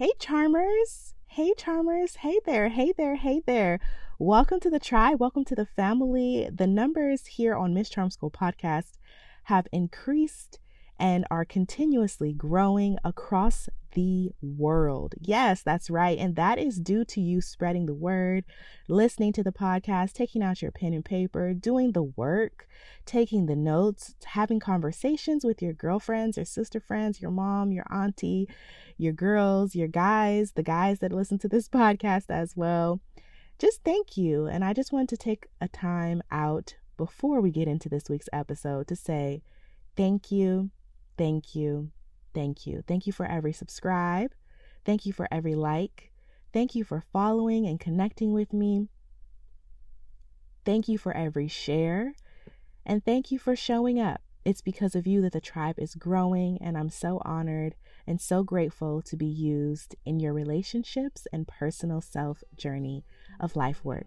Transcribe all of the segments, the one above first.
Hey, Charmers. Hey, Charmers. Hey there. Hey there. Hey there. Welcome to the tribe. Welcome to the family. The numbers here on Miss Charm School podcast have increased and are continuously growing across the world. Yes, that's right. And that is due to you spreading the word, listening to the podcast, taking out your pen and paper, doing the work, taking the notes, having conversations with your girlfriends, your sister friends, your mom, your auntie, your girls, your guys, the guys that listen to this podcast as well. Just thank you. And I just want to take a time out before we get into this week's episode to say thank you, thank you, thank you. Thank you for every subscribe. Thank you for every like. Thank you for following and connecting with me. Thank you for every share. And thank you for showing up. It's because of you that the tribe is growing, and I'm so honored and so grateful to be used in your relationships and personal self journey of life work.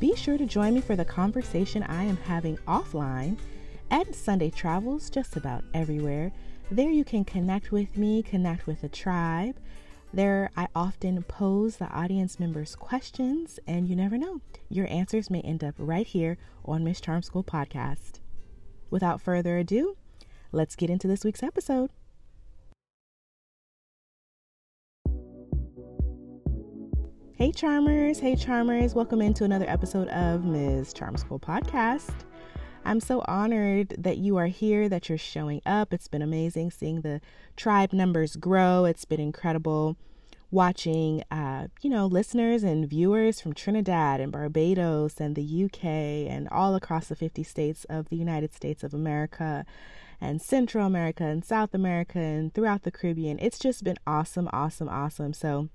Be sure to join me for the conversation I am having offline at Sunday Travels just about everywhere. There you can connect with me, connect with the tribe, there, I often pose the audience members questions, and you never know, your answers may end up right here on Miss Charm School podcast. Without further ado, let's get into this week's episode. Hey, Charmers. Hey, Charmers. Welcome into another episode of Ms. Charm School Podcast. I'm so honored that you are here, that you're showing up. It's been amazing seeing the tribe numbers grow. It's been incredible watching, uh, you know, listeners and viewers from Trinidad and Barbados and the UK and all across the 50 states of the United States of America and Central America and South America and throughout the Caribbean. It's just been awesome, awesome, awesome. So,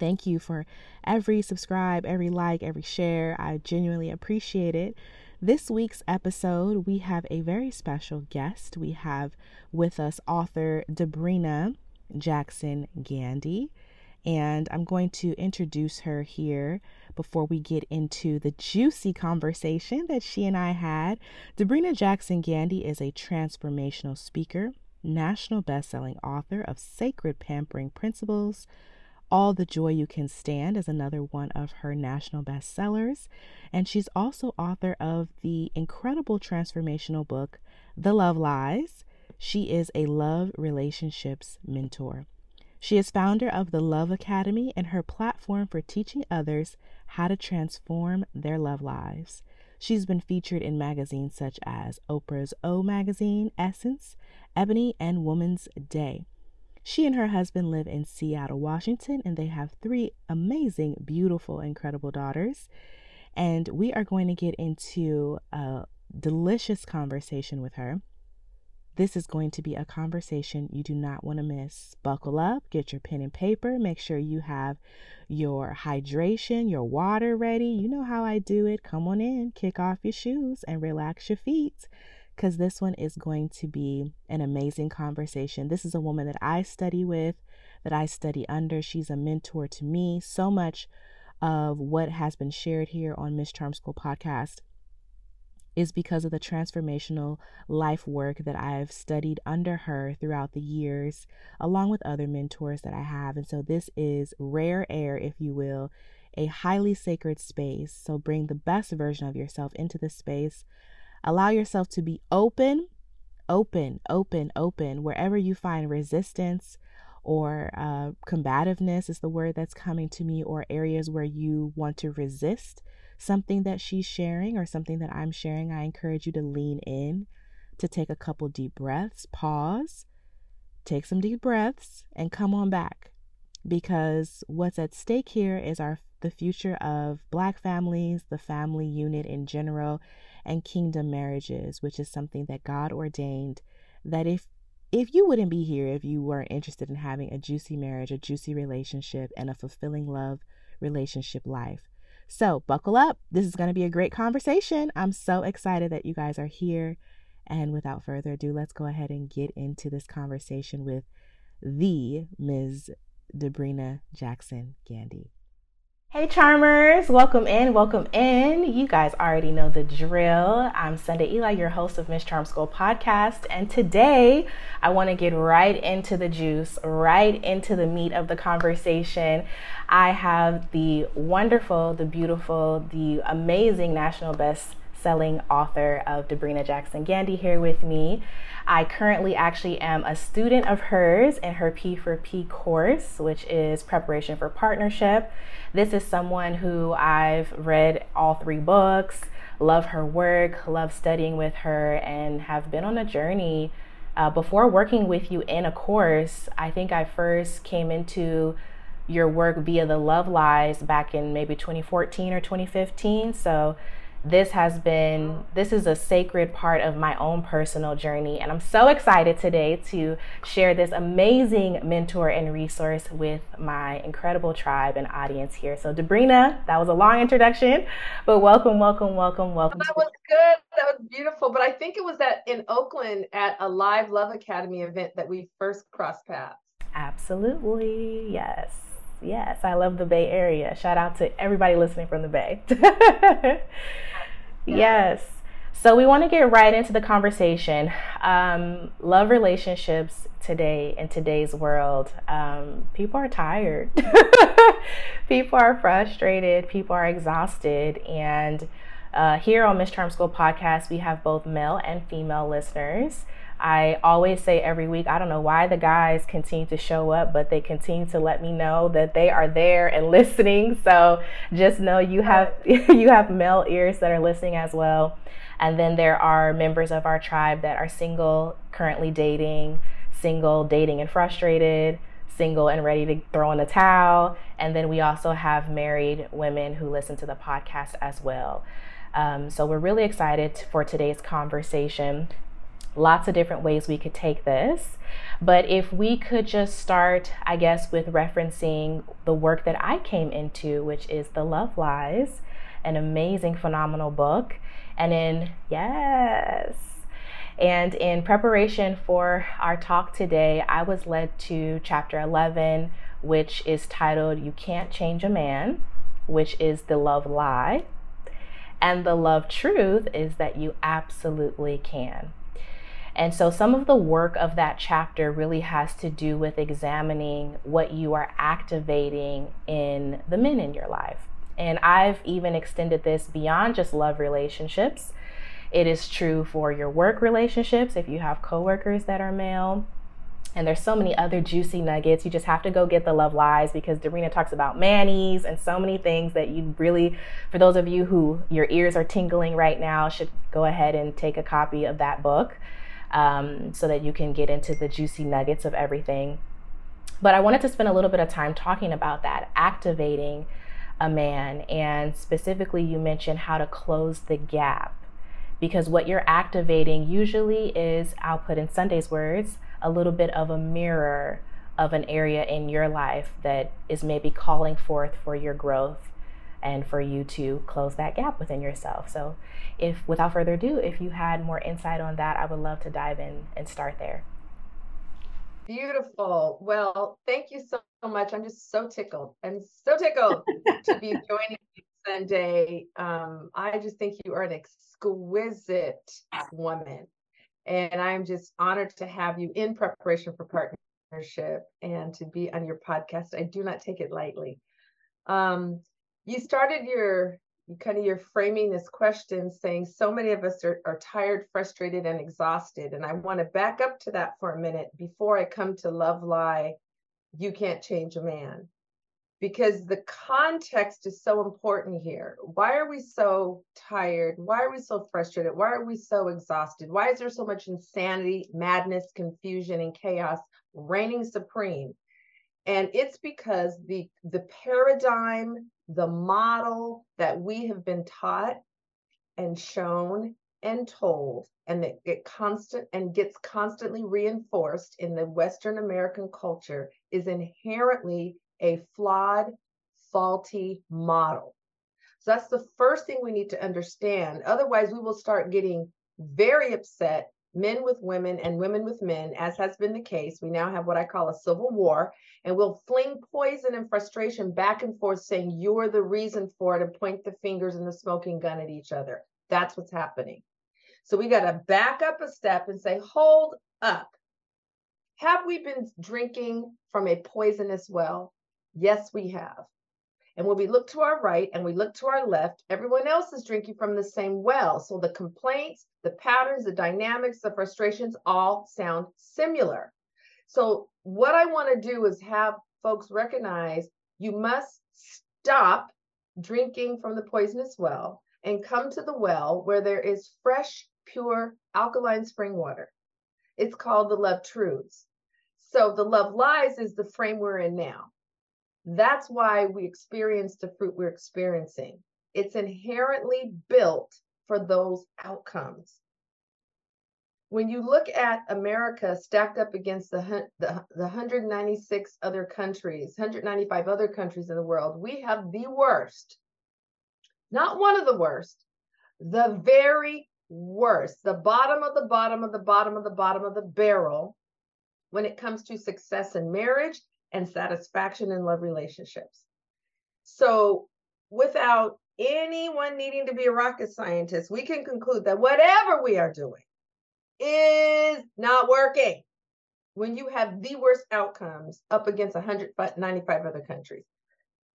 thank you for every subscribe, every like, every share. I genuinely appreciate it. This week's episode, we have a very special guest. We have with us author Debrena Jackson Gandy. And I'm going to introduce her here before we get into the juicy conversation that she and I had. Debrena Jackson Gandy is a transformational speaker, national best-selling author of Sacred Pampering Principles, all the Joy You Can Stand is another one of her national bestsellers. And she's also author of the incredible transformational book, The Love Lies. She is a love relationships mentor. She is founder of the Love Academy and her platform for teaching others how to transform their love lives. She's been featured in magazines such as Oprah's O Magazine, Essence, Ebony, and Woman's Day. She and her husband live in Seattle, Washington, and they have three amazing, beautiful, incredible daughters. And we are going to get into a delicious conversation with her. This is going to be a conversation you do not want to miss. Buckle up, get your pen and paper, make sure you have your hydration, your water ready. You know how I do it. Come on in, kick off your shoes, and relax your feet because this one is going to be an amazing conversation. This is a woman that I study with, that I study under. She's a mentor to me. So much of what has been shared here on Miss Charm School podcast is because of the transformational life work that I've studied under her throughout the years, along with other mentors that I have. And so this is rare air, if you will, a highly sacred space. So bring the best version of yourself into this space Allow yourself to be open, open, open, open, wherever you find resistance or uh, combativeness is the word that's coming to me, or areas where you want to resist something that she's sharing or something that I'm sharing. I encourage you to lean in, to take a couple deep breaths, pause, take some deep breaths, and come on back. Because what's at stake here is our the future of black families, the family unit in general, and kingdom marriages, which is something that God ordained that if if you wouldn't be here if you weren't interested in having a juicy marriage, a juicy relationship, and a fulfilling love relationship life. So, buckle up. This is going to be a great conversation. I'm so excited that you guys are here. And without further ado, let's go ahead and get into this conversation with the Ms. Debrena Jackson Gandy. Hey Charmers, welcome in, welcome in. You guys already know the drill. I'm Sunday Ely, your host of Miss Charm School podcast, and today I want to get right into the juice, right into the meat of the conversation. I have the wonderful, the beautiful, the amazing national best selling author of Debrena Jackson Gandy here with me. I currently actually am a student of hers in her P4P course, which is preparation for partnership. This is someone who I've read all three books, love her work, love studying with her, and have been on a journey. Uh, before working with you in a course, I think I first came into your work via the Love Lies back in maybe 2014 or 2015. So this has been this is a sacred part of my own personal journey and i'm so excited today to share this amazing mentor and resource with my incredible tribe and audience here. So debrena that was a long introduction but welcome welcome welcome welcome that was good. That was beautiful. But i think it was that in oakland at a live love academy event that we first crossed paths. Absolutely yes Yes, I love the Bay Area. Shout out to everybody listening from the Bay. yes. So we want to get right into the conversation. Um, love relationships today in today's world. Um, people are tired. people are frustrated. People are exhausted. And uh, here on Miss Charm School podcast, we have both male and female listeners. I always say every week, I don't know why the guys continue to show up, but they continue to let me know that they are there and listening. So just know you have you have male ears that are listening as well. And then there are members of our tribe that are single, currently dating, single, dating and frustrated, single and ready to throw in the towel. And then we also have married women who listen to the podcast as well. Um, so we're really excited for today's conversation lots of different ways we could take this. But if we could just start, I guess, with referencing the work that I came into, which is The Love Lies, an amazing, phenomenal book. And in, yes, and in preparation for our talk today, I was led to chapter 11, which is titled You Can't Change a Man, which is the love lie. And the love truth is that you absolutely can. And so some of the work of that chapter really has to do with examining what you are activating in the men in your life. And I've even extended this beyond just love relationships. It is true for your work relationships if you have coworkers that are male. And there's so many other juicy nuggets. You just have to go get the love lies because Debrena talks about manis and so many things that you really, for those of you who your ears are tingling right now, should go ahead and take a copy of that book um, so that you can get into the juicy nuggets of everything. But I wanted to spend a little bit of time talking about that, activating a man. And specifically, you mentioned how to close the gap. Because what you're activating usually is, I'll put in Sunday's words, a little bit of a mirror of an area in your life that is maybe calling forth for your growth and for you to close that gap within yourself. So, if without further ado, if you had more insight on that, I would love to dive in and start there. Beautiful. Well, thank you so much. I'm just so tickled. I'm so tickled to be joining you Sunday. Um, I just think you are an exquisite woman. And I'm just honored to have you in preparation for partnership and to be on your podcast. I do not take it lightly. Um, you started your kind of your framing this question saying so many of us are, are tired frustrated and exhausted. And i want to back up to that for a minute before i come to love lie you can't change a man. Because the context is so important here. Why are we so tired? Why are we so frustrated? Why are we so exhausted? Why is there so much insanity madness confusion and chaos reigning supreme and it's because the the paradigm the model that we have been taught and shown and told and that get constant and gets constantly reinforced in the western american culture is inherently a flawed faulty model. So that's the first thing we need to understand. Otherwise we will start getting very upset men with women and women with men, as has been the case. We now have what I call a civil war, and we'll fling poison and frustration back and forth, saying, You're the reason for it, and point the fingers and the smoking gun at each other. That's what's happening. So we got to back up a step and say, Hold up. Have we been drinking from a poisonous well? Yes, we have. And when we look to our right and we look to our left, everyone else is drinking from the same well. So the complaints, the patterns, the dynamics, the frustrations all sound similar. So, what I want to do is have folks recognize you must stop drinking from the poisonous well and come to the well where there is fresh, pure, alkaline spring water. It's called the Love Truths. So, the Love Lies is the frame we're in now. That's why we experience the fruit we're experiencing. It's inherently built for those outcomes. When you look at America stacked up against the, the, the 196 other countries, 195 other countries in the world, we have the worst, not one of the worst, the very worst, the bottom of the bottom of the bottom of the bottom of the barrel when it comes to success in marriage and satisfaction in love relationships. So, without anyone needing to be a rocket scientist, we can conclude that whatever we are doing is not working when you have the worst outcomes up against 195 other countries.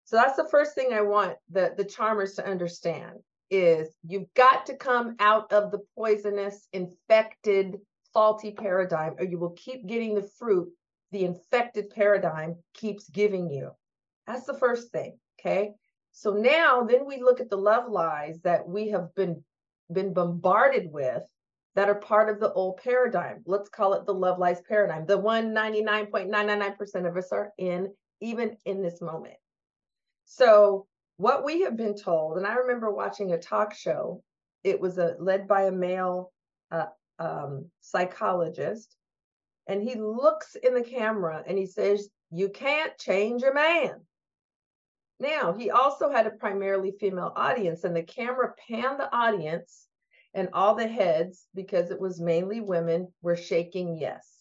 So that's the first thing I want the, the charmers to understand is you've got to come out of the poisonous, infected, faulty paradigm, or you will keep getting the fruit the infected paradigm keeps giving you. That's the first thing. Okay. So now then we look at the love lies that we have been been bombarded with that are part of the old paradigm. Let's call it the love lies paradigm. The one 99.999% of us are in even in this moment. So what we have been told, and I remember watching a talk show. It was a led by a male uh, um, psychologist, and he looks in the camera and he says, You can't change a man. Now, he also had a primarily female audience, and the camera panned the audience and all the heads, because it was mainly women, were shaking yes.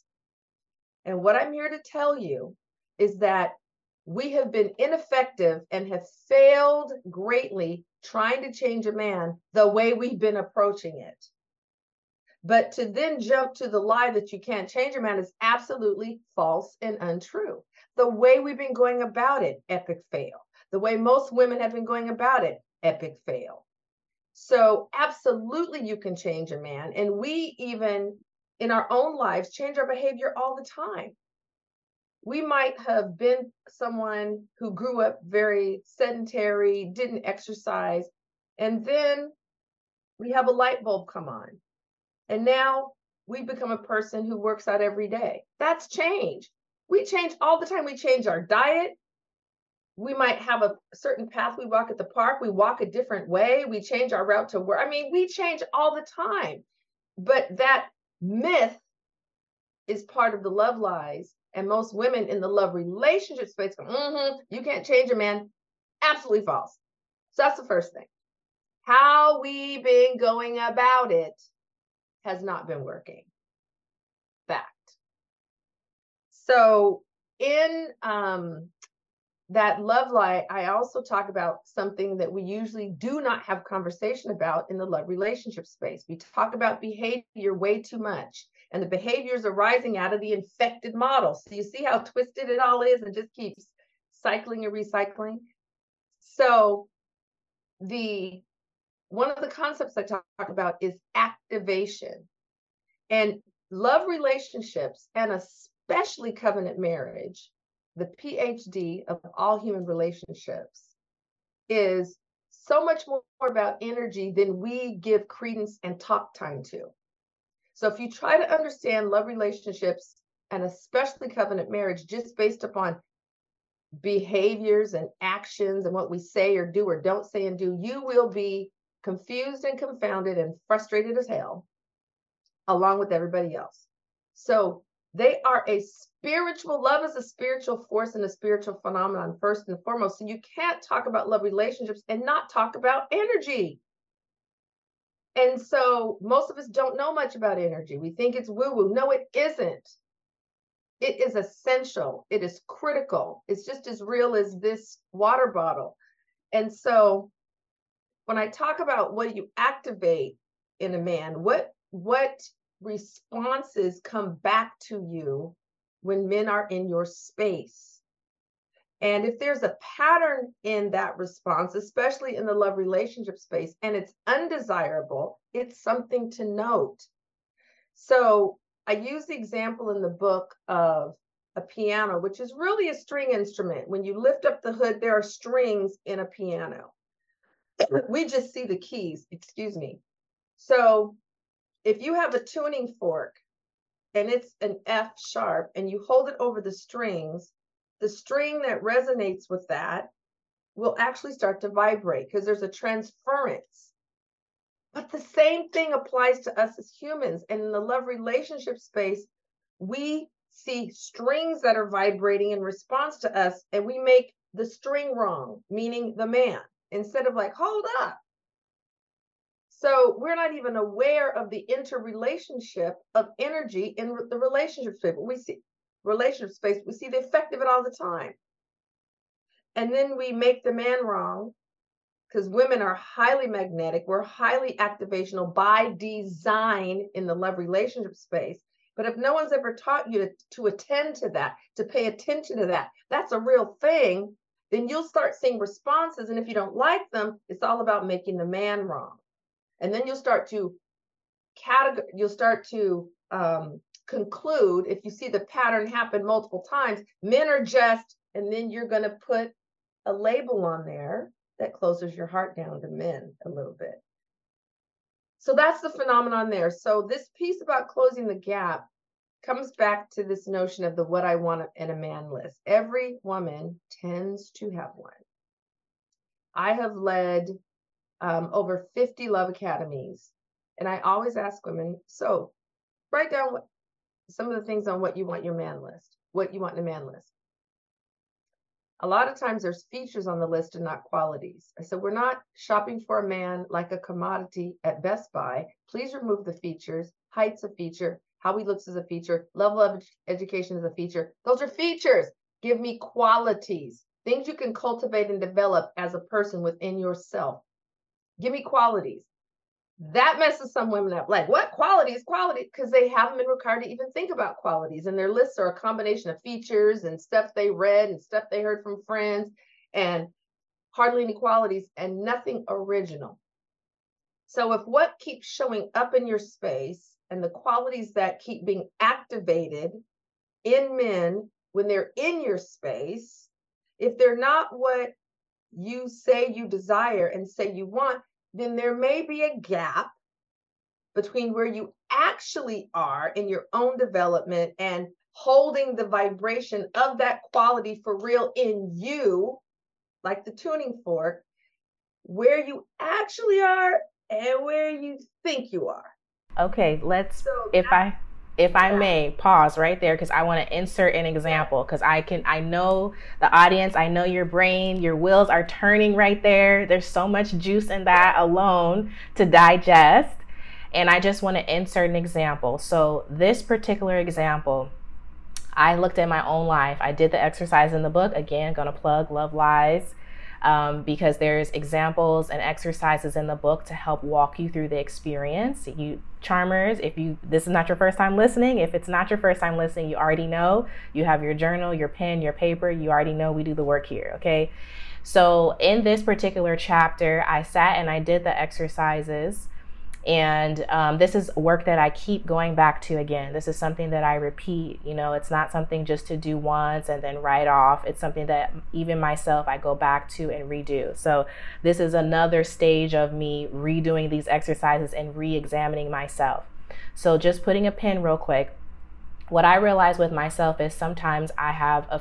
And what I'm here to tell you is that we have been ineffective and have failed greatly trying to change a man the way we've been approaching it. But to then jump to the lie that you can't change a man is absolutely false and untrue. The way we've been going about it, epic fail. The way most women have been going about it, epic fail. So, absolutely, you can change a man. And we even in our own lives change our behavior all the time. We might have been someone who grew up very sedentary, didn't exercise, and then we have a light bulb come on and now we become a person who works out every day. That's change. We change all the time. We change our diet. We might have a certain path we walk at the park. We walk a different way. We change our route to work. I mean, we change all the time. But that myth is part of the love lies. And most women in the love relationship space go, mm-hmm, you can't change a man. Absolutely false. So that's the first thing. How we been going about it has not been working. Fact. So in um, that love light, I also talk about something that we usually do not have conversation about in the love relationship space. We talk about behavior way too much, and the behaviors arising out of the infected model. So you see how twisted it all is and just keeps cycling and recycling. So the one of the concepts I talk about is activation. And love relationships, and especially covenant marriage, the PhD of all human relationships, is so much more about energy than we give credence and talk time to. So if you try to understand love relationships and especially covenant marriage just based upon behaviors and actions and what we say or do or don't say and do, you will be confused and confounded and frustrated as hell, along with everybody else. So they are a spiritual love is a spiritual force and a spiritual phenomenon first and foremost. So you can't talk about love relationships and not talk about energy. And so most of us don't know much about energy. We think it's woo woo. No, it isn't. It is essential. It is critical. It's just as real as this water bottle. And so when I talk about what you activate in a man, what what responses come back to you when men are in your space? And if there's a pattern in that response, especially in the love relationship space, and it's undesirable, it's something to note. So I use the example in the book of a piano, which is really a string instrument. When you lift up the hood, there are strings in a piano. We just see the keys, excuse me. So if you have a tuning fork and it's an F sharp and you hold it over the strings, the string that resonates with that will actually start to vibrate because there's a transference. But the same thing applies to us as humans. And in the love relationship space, we see strings that are vibrating in response to us, and we make the string wrong, meaning the man, instead of like, hold up. So we're not even aware of the interrelationship of energy in the relationship space. We see relationship space, we see the effect of it all the time. And then we make the man wrong because women are highly magnetic. We're highly activational by design in the love relationship space. But if no one's ever taught you to, to attend to that, to pay attention to that, that's a real thing, then you'll start seeing responses. And if you don't like them, it's all about making the man wrong. And then you'll start to categorize, you'll start to um, conclude if you see the pattern happen multiple times, men are just, and then you're going to put a label on there that closes your heart down to men a little bit. So that's the phenomenon there. So this piece about closing the gap comes back to this notion of the what I want in a man list. Every woman tends to have one. I have led um, over 50 love academies, and I always ask women, so write down what some of the things on what you want your man list, what you want in a man list. A lot of times there's features on the list and not qualities. I said, we're not shopping for a man like a commodity at Best Buy. Please remove the features. Height's a feature. How he looks is a feature. Level of education is a feature. Those are features. Give me qualities, things you can cultivate and develop as a person within yourself. Give me qualities that messes some women up. Like, what qualities? Quality, because they haven't been required to even think about qualities. And their lists are a combination of features and stuff they read and stuff they heard from friends and hardly any qualities and nothing original. So, if what keeps showing up in your space and the qualities that keep being activated in men when they're in your space, if they're not what you say you desire and say you want, then there may be a gap between where you actually are in your own development and holding the vibration of that quality for real in you, like the tuning fork, where you actually are and where you think you are. Okay, let's, so if I if I may pause right there because I want to insert an example because I can I know the audience, I know your brain, your wheels are turning right there. There's so much juice in that alone to digest. And I just want to insert an example. So this particular example, I looked at my own life. I did the exercise in the book. Again, gonna plug Love Lies um, because there's examples and exercises in the book to help walk you through the experience. You charmers, if you this is not your first time listening, if it's not your first time listening, you already know. You have your journal, your pen, your paper. You already know we do the work here. Okay. So in this particular chapter, I sat and I did the exercises and um, this is work that I keep going back to again. This is something that I repeat. You know, it's not something just to do once and then write off. It's something that even myself I go back to and redo. So, this is another stage of me redoing these exercises and re examining myself. So, just putting a pin real quick. What I realize with myself is sometimes I have a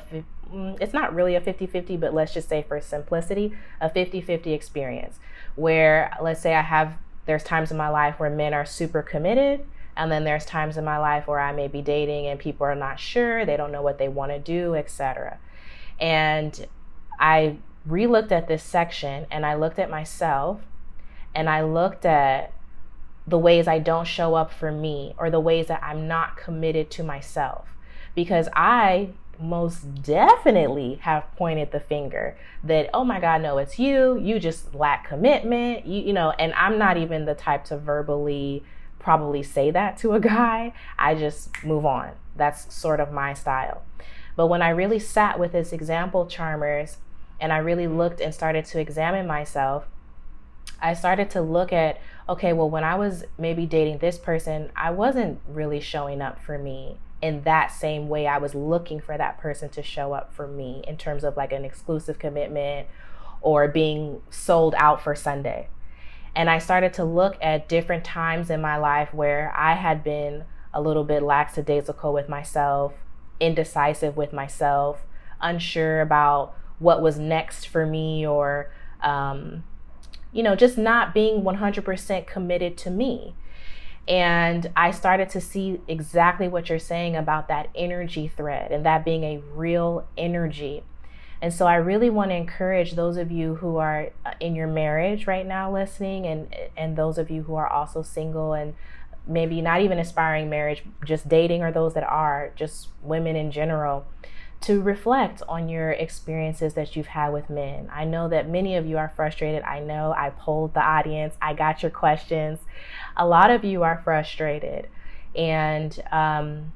mm, it's not really a 50 50, but let's just say for simplicity, a 50 50 experience where let's say I have there's times in my life where men are super committed and then there's times in my life where I may be dating and people are not sure, they don't know what they want to do, etc. And I re-looked at this section and I looked at myself and I looked at the ways I don't show up for me or the ways that I'm not committed to myself. Because I most definitely have pointed the finger that, oh my God, no, it's you. You just lack commitment. You, you know, and I'm not even the type to verbally probably say that to a guy. I just move on. That's sort of my style. But when I really sat with this example charmers and I really looked and started to examine myself, I started to look at, okay, well, when I was maybe dating this person, I wasn't really showing up for me in that same way I was looking for that person to show up for me in terms of like an exclusive commitment or being sold out for Sunday. And I started to look at different times in my life where I had been a little bit lackadaisical with myself, indecisive with myself, unsure about what was next for me, or, um, you know, just not being 100% committed to me. And I started to see exactly what you're saying about that energy thread and that being a real energy. And so I really want to encourage those of you who are uh, in your marriage right now listening and and those of you who are also single and maybe not even aspiring marriage, just dating or those that are, just women in general to reflect on your experiences that you've had with men. I know that many of you are frustrated. I know I polled the audience, I got your questions. A lot of you are frustrated. And um,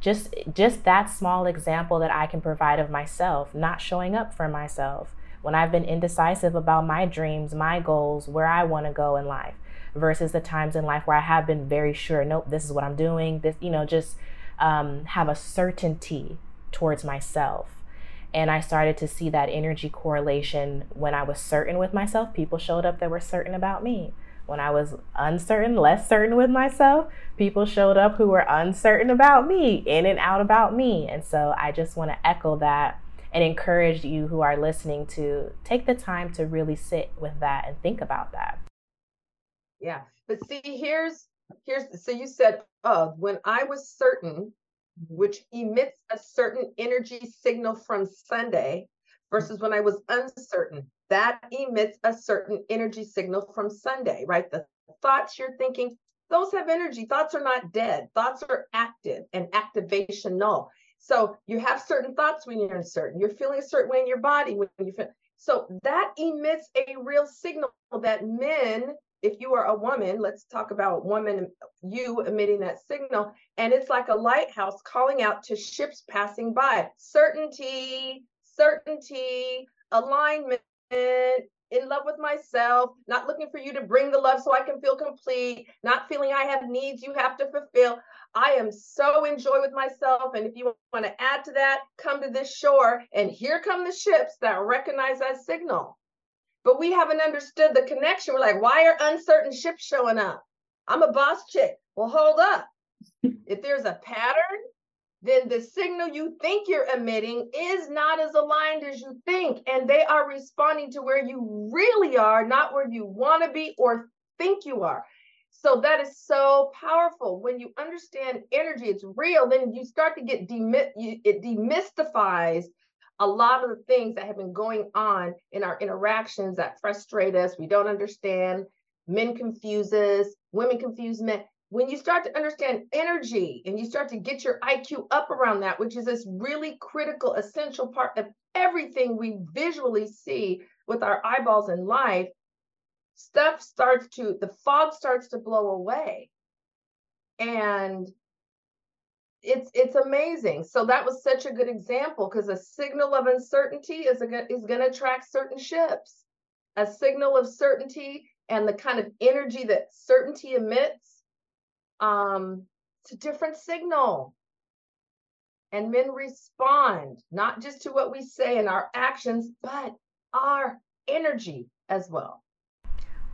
just just that small example that I can provide of myself not showing up for myself when I've been indecisive about my dreams, my goals, where I want to go in life versus the times in life where I have been very sure, nope, this is what I'm doing. This, you know, just um, have a certainty towards myself. And I started to see that energy correlation when I was certain with myself. People showed up that were certain about me. When I was uncertain, less certain with myself, people showed up who were uncertain about me, in and out about me. And so I just want to echo that and encourage you who are listening to take the time to really sit with that and think about that. Yeah. But see, here's here's so you said, oh, when I was certain which emits a certain energy signal from Sunday, versus when I was uncertain, that emits a certain energy signal from Sunday, right? The thoughts you're thinking, those have energy. Thoughts are not dead, thoughts are active and activational. So you have certain thoughts when you're uncertain. You're feeling a certain way in your body when you feel. So that emits a real signal that men if you are a woman, let's talk about woman, you emitting that signal, and it's like a lighthouse calling out to ships passing by. Certainty, certainty, alignment, in love with myself, not looking for you to bring the love so I can feel complete, not feeling I have needs you have to fulfill. I am so in joy with myself. And if you want to add to that, come to this shore, and here come the ships that recognize that signal but we haven't understood the connection. We're like, why are uncertain ships showing up? I'm a boss chick. Well, hold up. if there's a pattern, then the signal you think you're emitting is not as aligned as you think. And they are responding to where you really are, not where you want to be or think you are. So that is so powerful. When you understand energy, it's real, then you start to get demy- it demystifies a lot of the things that have been going on in our interactions that frustrate us, we don't understand, men confuse us, women confuse men. When you start to understand energy and you start to get your IQ up around that, which is this really critical, essential part of everything we visually see with our eyeballs in life, stuff starts to, the fog starts to blow away. And it's it's amazing. So that was such a good example because a signal of uncertainty is a, is going to attract certain ships. A signal of certainty and the kind of energy that certainty emits, um, it's a different signal. And men respond not just to what we say and our actions, but our energy as well.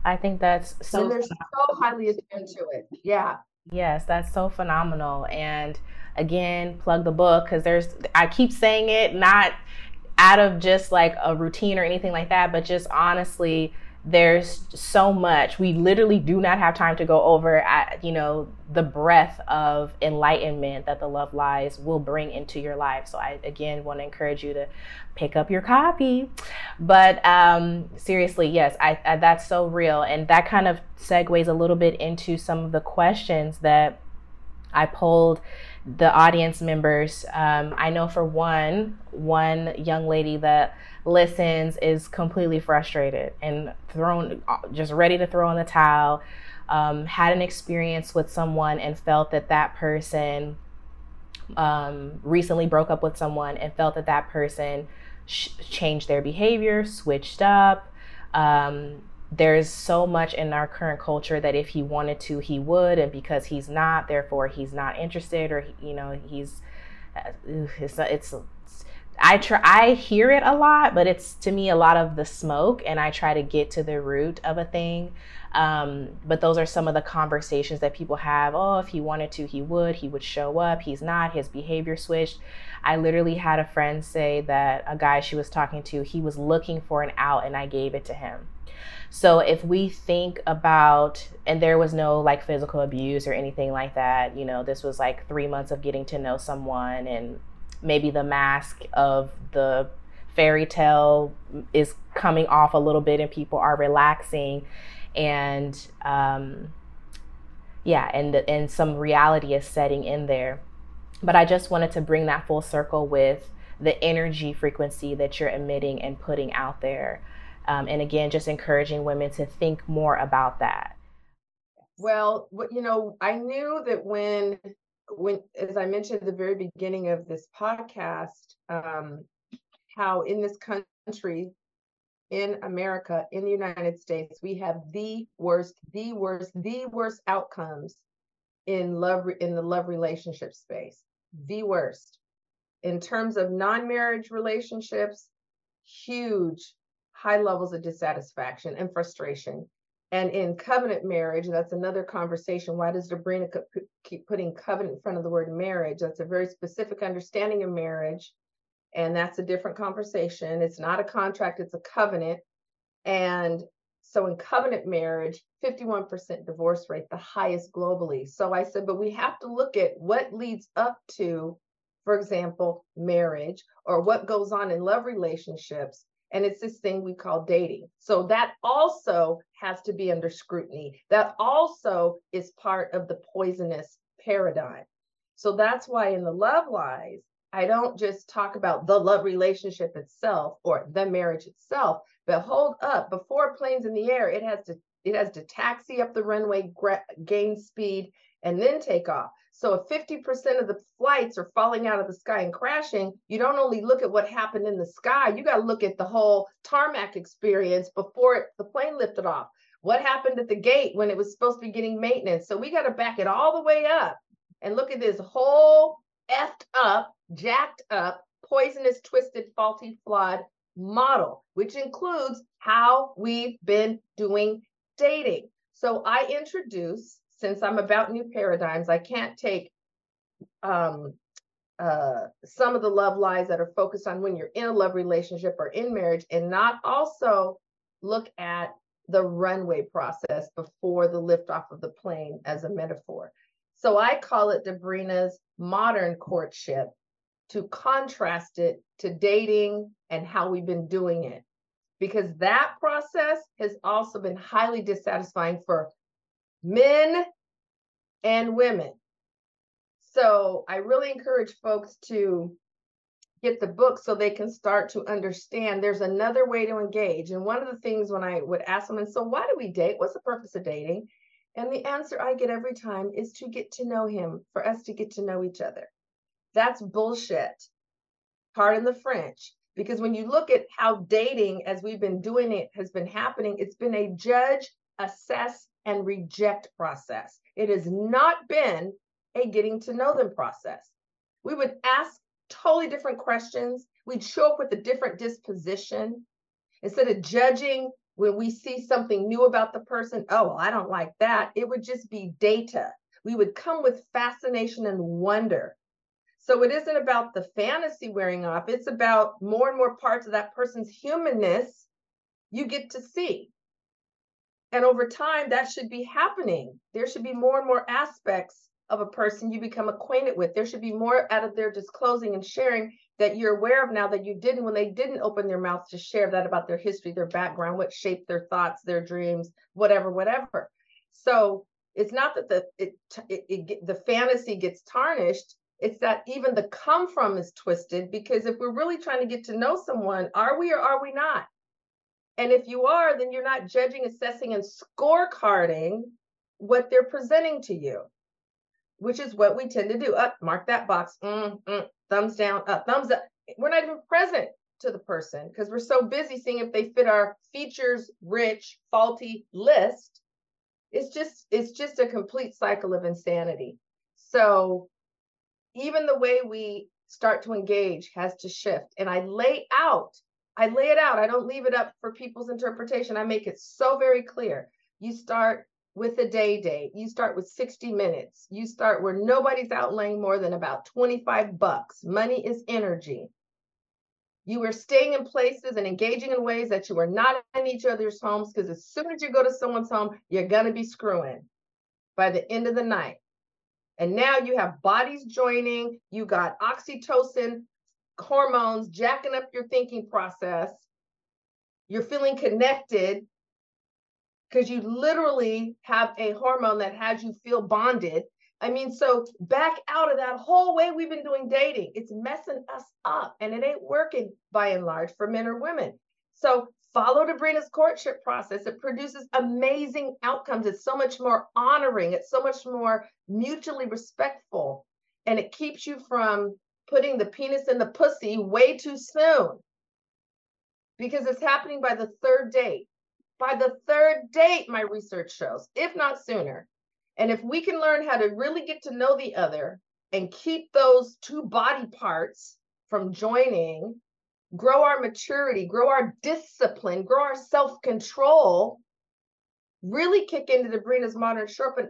I think that's so. And they're so highly attuned to it. Yeah. Yes, that's so phenomenal. And again, plug the book because there's, I keep saying it, not out of just like a routine or anything like that, but just honestly, there's so much. We literally do not have time to go over you know the breadth of enlightenment that the love lies will bring into your life. So i again want to encourage you to pick up your copy. But um seriously yes I, I that's so real. And that kind of segues a little bit into some of the questions that i pulled the audience members. Um, i know for one one young lady that listens is completely frustrated and thrown just ready to throw in the towel. Um, had an experience with someone and felt that that person um, recently broke up with someone and felt that that person sh- changed their behavior switched up. Um, there's so much in our current culture that if he wanted to he would and because he's not therefore he's not interested or you know he's uh, it's, it's I try I hear it a lot, but it's to me a lot of the smoke and I try to get to the root of a thing. Um, but those are some of the conversations that people have. Oh, if he wanted to, he would. He would show up. He's not. His behavior switched. I literally had a friend say that a guy she was talking to, he was looking for an out and I gave it to him. So if we think about, and there was no like physical abuse or anything like that, you know, this was like three months of getting to know someone and maybe the mask of the fairy tale is coming off a little bit and people are relaxing and um, yeah and and some reality is setting in there. But i just wanted to bring that full circle with the energy frequency that you're emitting and putting out there. Um, and again just encouraging women to think more about that. Well you know i knew that when when, as I mentioned at the very beginning of this podcast, um, how in this country, in America, in the United States, we have the worst, the worst, the worst outcomes in love in the love relationship space. The worst. In terms of non-marriage relationships, huge high levels of dissatisfaction and frustration and in covenant marriage, that's another conversation. Why does Debrena keep putting covenant in front of the word marriage? That's a very specific understanding of marriage. And that's a different conversation. It's not a contract, it's a covenant. And so in covenant marriage, 51% divorce rate, the highest globally. So I said, but we have to look at what leads up to, for example, marriage or what goes on in love relationships and it's this thing we call dating. So that also has to be under scrutiny. That also is part of the poisonous paradigm. So that's why in the love lies, I don't just talk about the love relationship itself or the marriage itself, but hold up before planes in the air, it has to it has to taxi up the runway, gain speed, and then take off. So if 50% of the flights are falling out of the sky and crashing, you don't only look at what happened in the sky, you got to look at the whole tarmac experience before it, the plane lifted off. What happened at the gate when it was supposed to be getting maintenance? So we got to back it all the way up and look at this whole effed up, jacked up, poisonous, twisted, faulty, flawed model, which includes how we've been doing dating. So I introduce since I'm about new paradigms, I can't take um, uh, some of the love lies that are focused on when you're in a love relationship or in marriage and not also look at the runway process before the liftoff of the plane as a metaphor. So I call it Debrena's modern courtship to contrast it to dating and how we've been doing it. Because that process has also been highly dissatisfying for men and women. So I really encourage folks to get the book so they can start to understand there's another way to engage. And one of the things when I would ask them, and so why do we date? What's the purpose of dating? And the answer I get every time is to get to know him, for us to get to know each other. That's bullshit. Pardon the French. Because when you look at how dating, as we've been doing it, has been happening, it's been a judge, assess, and reject process. It has not been a getting to know them process. We would ask totally different questions. We'd show up with a different disposition. Instead of judging when we see something new about the person, oh, well, I don't like that, it would just be data. We would come with fascination and wonder. So it isn't about the fantasy wearing off, it's about more and more parts of that person's humanness you get to see. And over time, that should be happening. There should be more and more aspects of a person you become acquainted with. There should be more out of their disclosing and sharing that you're aware of now that you didn't when they didn't open their mouth to share that about their history, their background, what shaped their thoughts, their dreams, whatever, whatever. So it's not that the it, it, it the fantasy gets tarnished. It's that even the come from is twisted because if we're really trying to get to know someone, are we or are we not? And if you are, then you're not judging, assessing, and scorecarding what they're presenting to you, which is what we tend to do. Up, mark that box. Mm, mm, thumbs down, up, thumbs up. We're not even present to the person because we're so busy seeing if they fit our features rich, faulty list. It's just it's just a complete cycle of insanity. So even the way we start to engage has to shift. And I lay out I lay it out. I don't leave it up for people's interpretation. I make it so very clear. You start with a day date. You start with 60 minutes. You start where nobody's outlaying more than about 25 bucks. Money is energy. You are staying in places and engaging in ways that you are not in each other's homes because as soon as you go to someone's home, you're going to be screwing by the end of the night. And now you have bodies joining, you got oxytocin hormones jacking up your thinking process. You're feeling connected because you literally have a hormone that has you feel bonded. I mean, so back out of that whole way we've been doing dating. It's messing us up and it ain't working by and large for men or women. So follow Debrena's courtship process. It produces amazing outcomes. It's so much more honoring, it's so much more mutually respectful, and it keeps you from putting the penis in the pussy way too soon because it's happening by the third date. By the third date, my research shows, if not sooner. And if we can learn how to really get to know the other and keep those two body parts from joining, grow our maturity, grow our discipline, grow our self control, really kick into the Debrena's modern sharpen,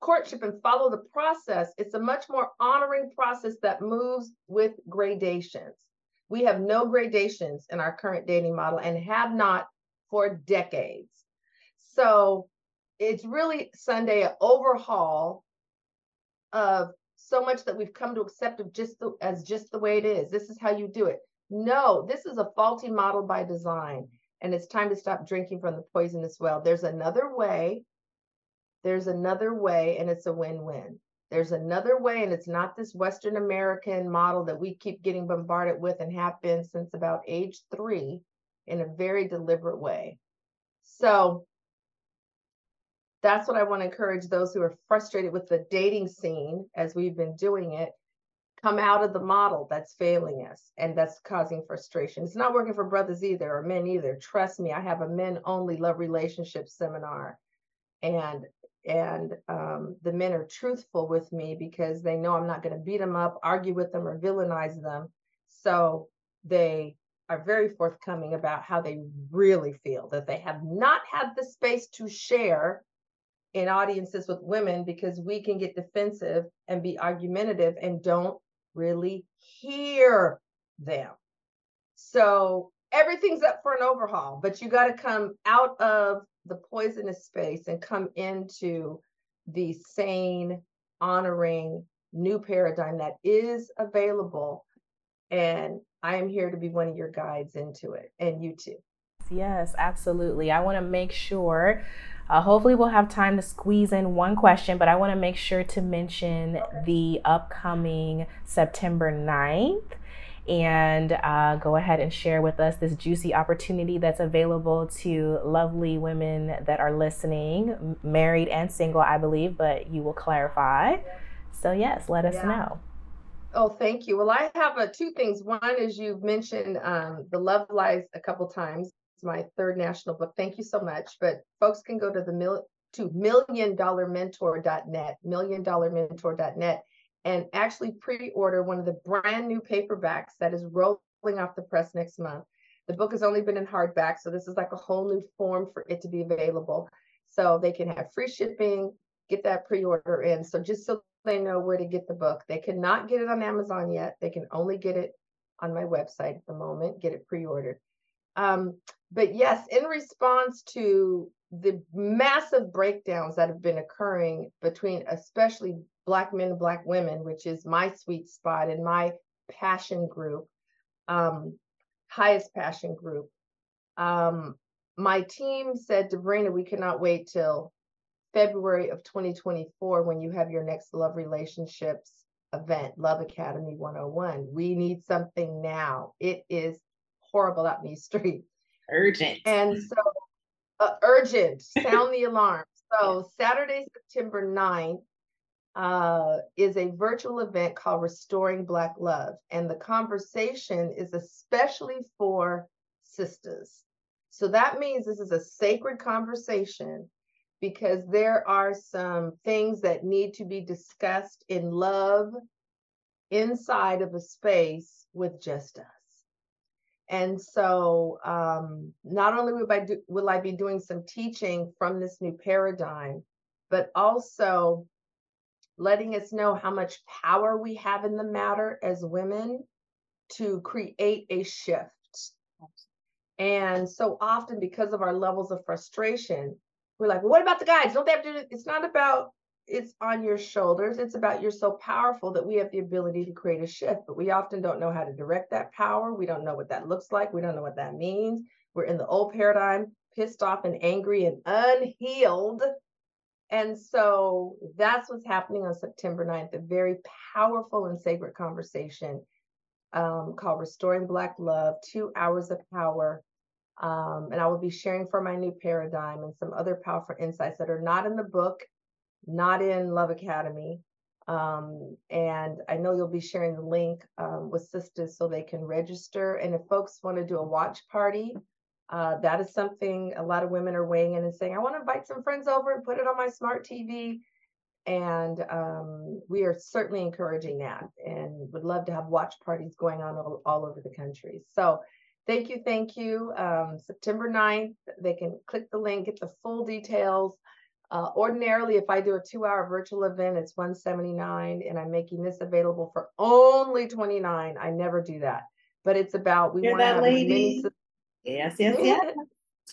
courtship and follow the process, it's a much more honoring process that moves with gradations. We have no gradations in our current dating model and have not for decades. So it's really Sunday an overhaul of so much that we've come to accept of just the, as just the way it is. This is how you do it. No, this is a faulty model by design, and it's time to stop drinking from the poisonous well. There's another way there's another way and it's a win-win there's another way and it's not this western american model that we keep getting bombarded with and have been since about age three in a very deliberate way so that's what i want to encourage those who are frustrated with the dating scene as we've been doing it come out of the model that's failing us and that's causing frustration. It's not working for brothers either or men either. Trust me, I have a men only love relationship seminar and and um, the men are truthful with me because they know I'm not going to beat them up, argue with them, or villainize them. So they are very forthcoming about how they really feel that they have not had the space to share in audiences with women because we can get defensive and be argumentative and don't really hear them. So everything's up for an overhaul, but you got to come out of the poisonous space and come into the sane, honoring new paradigm that is available. And I am here to be one of your guides into it, and you too. Yes, absolutely. I want to make sure. Uh, hopefully, we'll have time to squeeze in one question, but I want to make sure to mention okay. the upcoming September 9th and uh, go ahead and share with us this juicy opportunity that's available to lovely women that are listening, married and single, I believe, but you will clarify. So, yes, let us yeah. know. Oh, thank you. Well, I have uh, two things. One is you've mentioned um, The Love Lies a couple times. It's my third national book. Thank you so much. But folks can go to the mil- to milliondollarmentor.net, milliondollarmentor.net and actually pre-order one of the brand new paperbacks that is rolling off the press next month. The book has only been in hardback, so this is like a whole new form for it to be available. So they can have free shipping, get that pre-order in. So just so they know where to get the book. They cannot get it on Amazon yet. They can only get it on my website at the moment, get it pre-ordered. Um, but yes, in response to the massive breakdowns that have been occurring between especially black men black women which is my sweet spot and my passion group um, highest passion group um, my team said Debrena, we cannot wait till February of 2024 when you have your next love relationships event, Love Academy 101. We need something now. It is horrible out in these streets. Urgent. And so, uh, urgent, sound the alarm. So, Saturday, September 9th uh, is a virtual event called Restoring Black Love. And the conversation is especially for sisters. So, that means this is a sacred conversation because there are some things that need to be discussed in love inside of a space with just us. And so, um, not only will I, do, will I be doing some teaching from this new paradigm, but also letting us know how much power we have in the matter as women to create a shift. And so often, because of our levels of frustration, we're like, well, what about the guys? Don't they have to do it? It's not about it's on your shoulders. It's about you're so powerful that we have the ability to create a shift, but we often don't know how to direct that power. We don't know what that looks like. We don't know what that means. We're in the old paradigm, pissed off and angry and unhealed. And so that's what's happening on September 9th, a very powerful and sacred conversation um, called Restoring Black Love Two Hours of Power um, and I will be sharing for my new paradigm and some other powerful insights that are not in the book, not in Love Academy. Um, and I know you'll be sharing the link um, with sisters so they can register. And if folks want to do a watch party, uh, that is something a lot of women are weighing in and saying, I want to invite some friends over and put it on my smart TV. And um, we are certainly encouraging that and would love to have watch parties going on all, all over the country. So Thank you, thank you. Um, September 9th, they can click the link, get the full details. Uh, ordinarily, if I do a two-hour virtual event, it's 179 and I'm making this available for only 29. I never do that. But it's about we want to have lady. Many... Yes, yes, yes.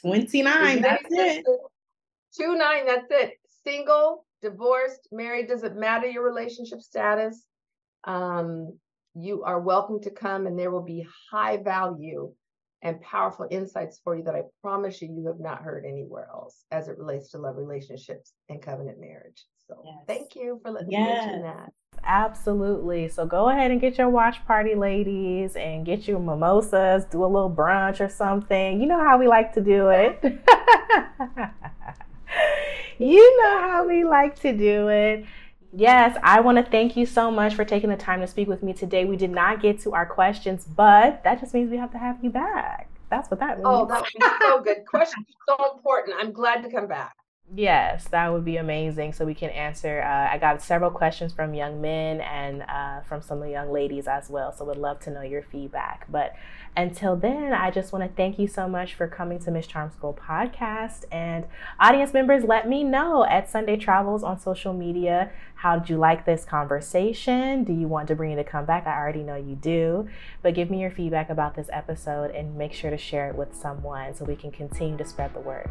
29. That's it. Two nine, that's it. Single, divorced, married, doesn't matter your relationship status. Um, you are welcome to come and there will be high value and powerful insights for you that I promise you you have not heard anywhere else as it relates to love relationships and covenant marriage. So yes. thank you for letting yes. me mention that. Absolutely. So go ahead and get your watch party, ladies, and get your mimosas, do a little brunch or something. You know how we like to do it. you know how we like to do it. Yes, I want to thank you so much for taking the time to speak with me today. We did not get to our questions, but that just means we have to have you back. That's what that oh, means. Oh, that be so good. Questions are so important. I'm glad to come back. Yes, that would be amazing. So we can answer. Uh, I got several questions from young men and uh, from some of the young ladies as well. So would love to know your feedback. But until then, I just want to thank you so much for coming to Miss Charm School podcast. And audience members, let me know at Sunday Travels on social media. How did you like this conversation? Do you want to bring it to come back? I already know you do. But give me your feedback about this episode and make sure to share it with someone so we can continue to spread the word.